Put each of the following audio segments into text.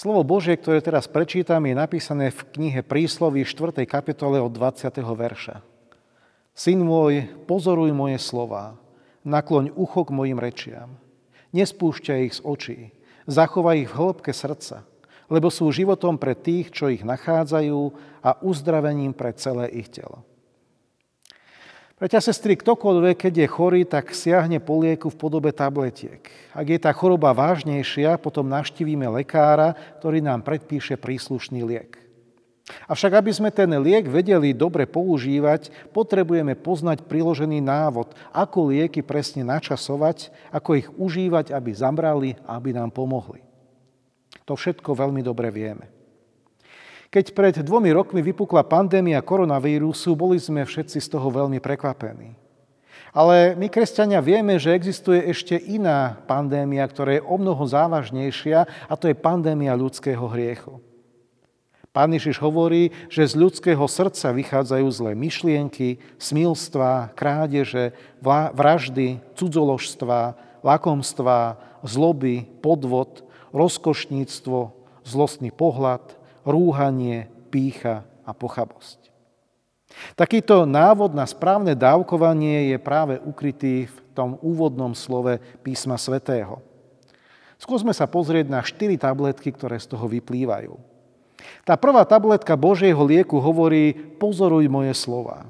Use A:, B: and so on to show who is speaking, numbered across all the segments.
A: Slovo Božie, ktoré teraz prečítam, je napísané v knihe Prísloví 4. kapitole od 20. verša. Syn môj, pozoruj moje slova, nakloň ucho k mojim rečiam. Nespúšťaj ich z očí, zachovaj ich v hĺbke srdca, lebo sú životom pre tých, čo ich nachádzajú a uzdravením pre celé ich telo. Preťa sestry, ktokoľvek, keď je chorý, tak siahne po lieku v podobe tabletiek. Ak je tá choroba vážnejšia, potom navštívime lekára, ktorý nám predpíše príslušný liek. Avšak, aby sme ten liek vedeli dobre používať, potrebujeme poznať priložený návod, ako lieky presne načasovať, ako ich užívať, aby zamrali a aby nám pomohli. To všetko veľmi dobre vieme. Keď pred dvomi rokmi vypukla pandémia koronavírusu, boli sme všetci z toho veľmi prekvapení. Ale my, kresťania, vieme, že existuje ešte iná pandémia, ktorá je o mnoho závažnejšia, a to je pandémia ľudského hriechu. Pán Ježiš hovorí, že z ľudského srdca vychádzajú zlé myšlienky, smilstva, krádeže, vraždy, cudzoložstva, lakomstva, zloby, podvod, rozkošníctvo, zlostný pohľad, rúhanie, pícha a pochabosť. Takýto návod na správne dávkovanie je práve ukrytý v tom úvodnom slove písma svätého. Skúsme sa pozrieť na štyri tabletky, ktoré z toho vyplývajú. Tá prvá tabletka Božieho lieku hovorí pozoruj moje slova.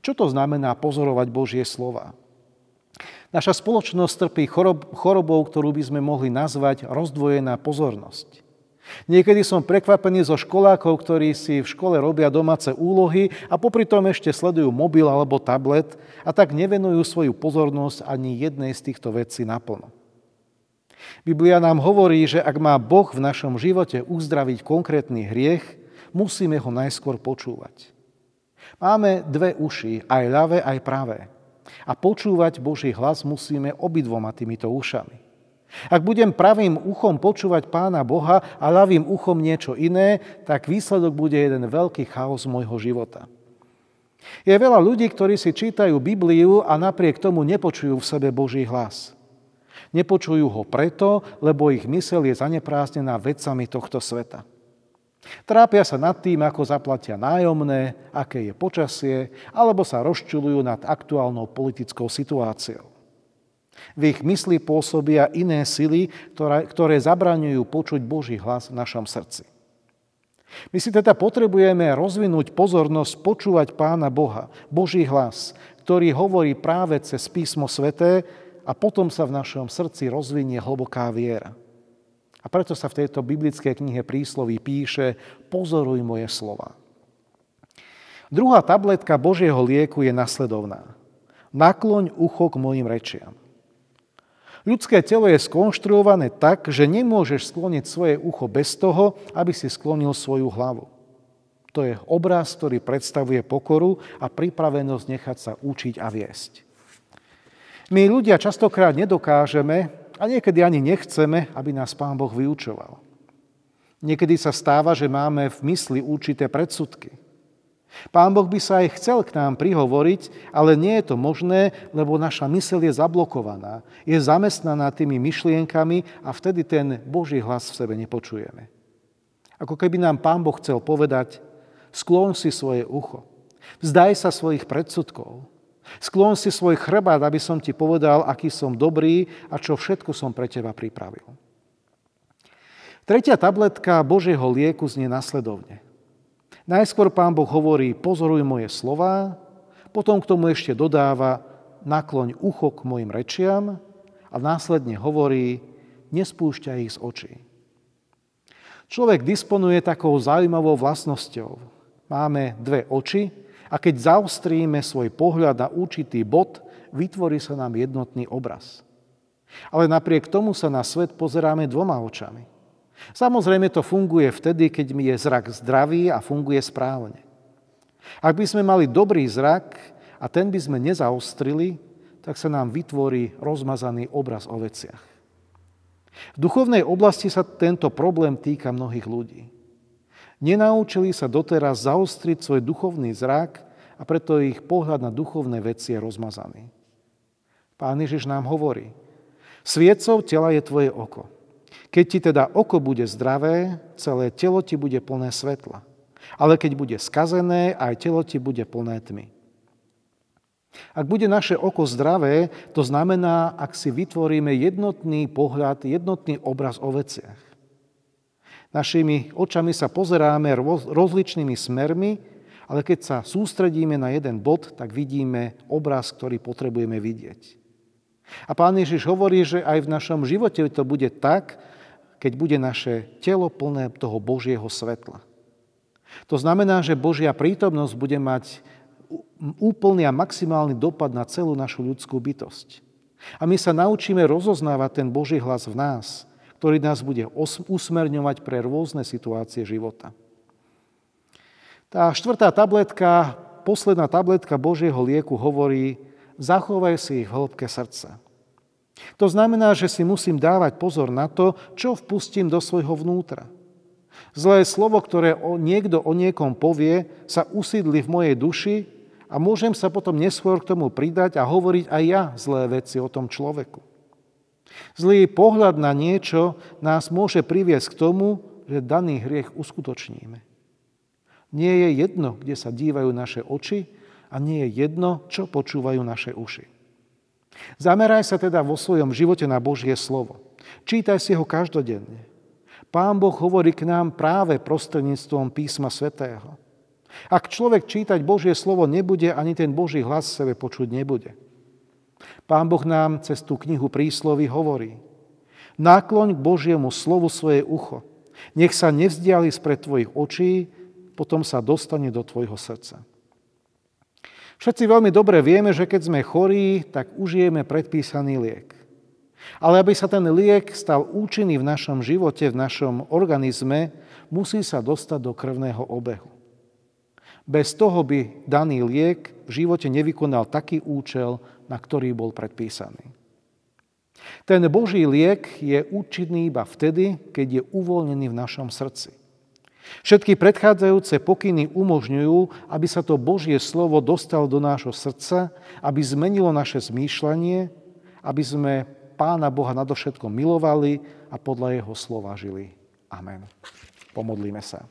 A: Čo to znamená pozorovať Božie slova? Naša spoločnosť trpí chorobou, ktorú by sme mohli nazvať rozdvojená pozornosť. Niekedy som prekvapený zo školákov, ktorí si v škole robia domáce úlohy a popri tom ešte sledujú mobil alebo tablet a tak nevenujú svoju pozornosť ani jednej z týchto vecí naplno. Biblia nám hovorí, že ak má Boh v našom živote uzdraviť konkrétny hriech, musíme ho najskôr počúvať. Máme dve uši, aj ľavé, aj pravé. A počúvať Boží hlas musíme obidvoma týmito ušami. Ak budem pravým uchom počúvať Pána Boha a ľavým uchom niečo iné, tak výsledok bude jeden veľký chaos môjho života. Je veľa ľudí, ktorí si čítajú Bibliu a napriek tomu nepočujú v sebe Boží hlas. Nepočujú ho preto, lebo ich mysel je zanepráznená vecami tohto sveta. Trápia sa nad tým, ako zaplatia nájomné, aké je počasie, alebo sa rozčulujú nad aktuálnou politickou situáciou. V ich mysli pôsobia iné sily, ktoré, zabraňujú počuť Boží hlas v našom srdci. My si teda potrebujeme rozvinúť pozornosť počúvať Pána Boha, Boží hlas, ktorý hovorí práve cez písmo sveté a potom sa v našom srdci rozvinie hlboká viera. A preto sa v tejto biblickej knihe prísloví píše pozoruj moje slova. Druhá tabletka Božieho lieku je nasledovná. Nakloň ucho k mojim rečiam. Ľudské telo je skonštruované tak, že nemôžeš skloniť svoje ucho bez toho, aby si sklonil svoju hlavu. To je obraz, ktorý predstavuje pokoru a pripravenosť nechať sa učiť a viesť. My ľudia častokrát nedokážeme a niekedy ani nechceme, aby nás Pán Boh vyučoval. Niekedy sa stáva, že máme v mysli určité predsudky. Pán Boh by sa aj chcel k nám prihovoriť, ale nie je to možné, lebo naša mysel je zablokovaná, je zamestnaná tými myšlienkami a vtedy ten Boží hlas v sebe nepočujeme. Ako keby nám Pán Boh chcel povedať, sklon si svoje ucho, vzdaj sa svojich predsudkov, sklon si svoj chrbát, aby som ti povedal, aký som dobrý a čo všetko som pre teba pripravil. Tretia tabletka Božieho lieku znie nasledovne – Najskôr pán Boh hovorí, pozoruj moje slova, potom k tomu ešte dodáva, nakloň ucho k mojim rečiam a následne hovorí, nespúšťaj ich z očí. Človek disponuje takou zaujímavou vlastnosťou. Máme dve oči a keď zaostríme svoj pohľad na určitý bod, vytvorí sa nám jednotný obraz. Ale napriek tomu sa na svet pozeráme dvoma očami. Samozrejme to funguje vtedy, keď mi je zrak zdravý a funguje správne. Ak by sme mali dobrý zrak a ten by sme nezaostrili, tak sa nám vytvorí rozmazaný obraz o veciach. V duchovnej oblasti sa tento problém týka mnohých ľudí. Nenaučili sa doteraz zaostriť svoj duchovný zrak a preto ich pohľad na duchovné veci je rozmazaný. Pán Ježiš nám hovorí, sviecov tela je tvoje oko. Keď ti teda oko bude zdravé, celé telo ti bude plné svetla. Ale keď bude skazené, aj telo ti bude plné tmy. Ak bude naše oko zdravé, to znamená, ak si vytvoríme jednotný pohľad, jednotný obraz o veciach. Našimi očami sa pozeráme rozličnými smermi, ale keď sa sústredíme na jeden bod, tak vidíme obraz, ktorý potrebujeme vidieť. A pán Ježiš hovorí, že aj v našom živote to bude tak, keď bude naše telo plné toho Božieho svetla. To znamená, že Božia prítomnosť bude mať úplný a maximálny dopad na celú našu ľudskú bytosť. A my sa naučíme rozoznávať ten Boží hlas v nás, ktorý nás bude usmerňovať pre rôzne situácie života. Tá štvrtá tabletka, posledná tabletka Božieho lieku hovorí, zachovaj si ich v hĺbke srdca. To znamená, že si musím dávať pozor na to, čo vpustím do svojho vnútra. Zlé slovo, ktoré niekto o niekom povie, sa usídli v mojej duši a môžem sa potom neskôr k tomu pridať a hovoriť aj ja zlé veci o tom človeku. Zlý pohľad na niečo nás môže priviesť k tomu, že daný hriech uskutočníme. Nie je jedno, kde sa dívajú naše oči a nie je jedno, čo počúvajú naše uši. Zameraj sa teda vo svojom živote na Božie slovo. Čítaj si ho každodenne. Pán Boh hovorí k nám práve prostredníctvom písma svätého. Ak človek čítať Božie slovo nebude, ani ten Boží hlas sebe počuť nebude. Pán Boh nám cez tú knihu príslovy hovorí. Nákloň k Božiemu slovu svoje ucho. Nech sa nevzdiali spred tvojich očí, potom sa dostane do tvojho srdca. Všetci veľmi dobre vieme, že keď sme chorí, tak užijeme predpísaný liek. Ale aby sa ten liek stal účinný v našom živote, v našom organizme, musí sa dostať do krvného obehu. Bez toho by daný liek v živote nevykonal taký účel, na ktorý bol predpísaný. Ten Boží liek je účinný iba vtedy, keď je uvoľnený v našom srdci. Všetky predchádzajúce pokyny umožňujú, aby sa to Božie slovo dostalo do nášho srdca, aby zmenilo naše zmýšľanie, aby sme Pána Boha nadovšetko milovali a podľa Jeho slova žili. Amen. Pomodlíme sa.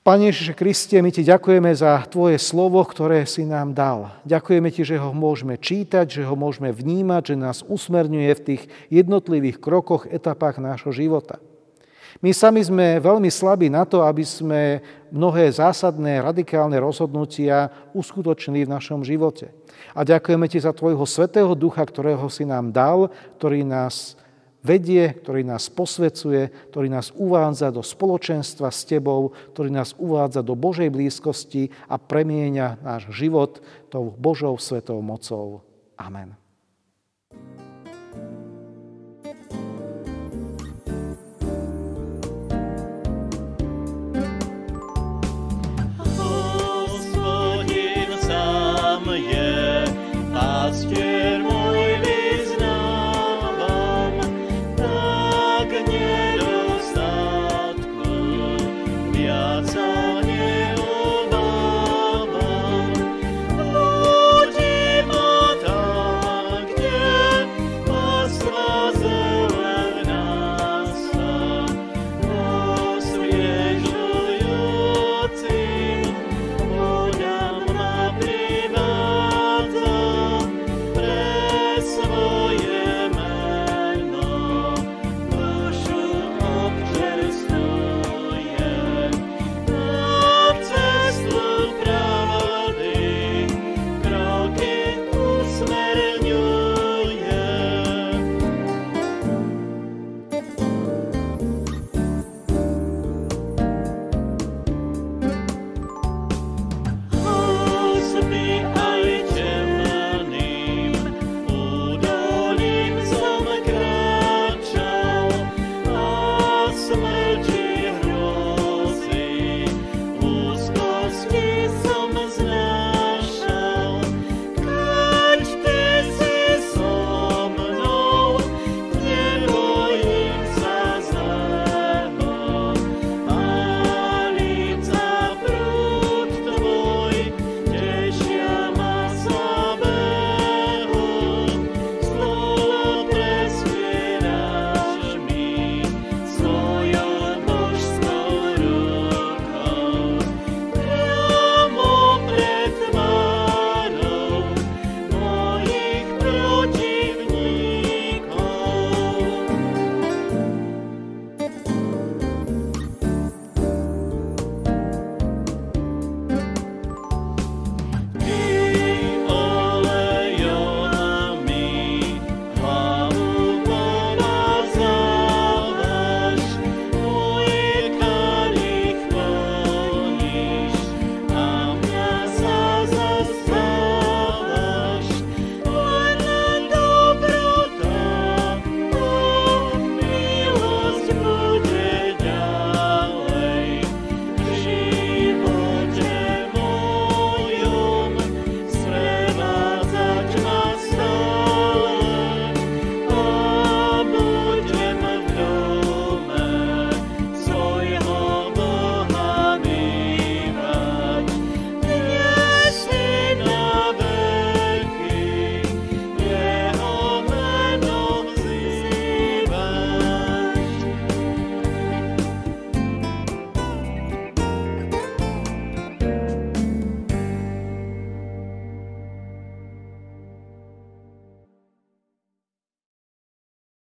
A: Pane Ježiše Kriste, my Ti ďakujeme za Tvoje slovo, ktoré si nám dal. Ďakujeme Ti, že ho môžeme čítať, že ho môžeme vnímať, že nás usmerňuje v tých jednotlivých krokoch, etapách nášho života. My sami sme veľmi slabí na to, aby sme mnohé zásadné, radikálne rozhodnutia uskutočnili v našom živote. A ďakujeme Ti za Tvojho Svetého Ducha, ktorého si nám dal, ktorý nás vedie, ktorý nás posvecuje, ktorý nás uvádza do spoločenstva s Tebou, ktorý nás uvádza do Božej blízkosti a premieňa náš život tou Božou svetou mocou. Amen. viața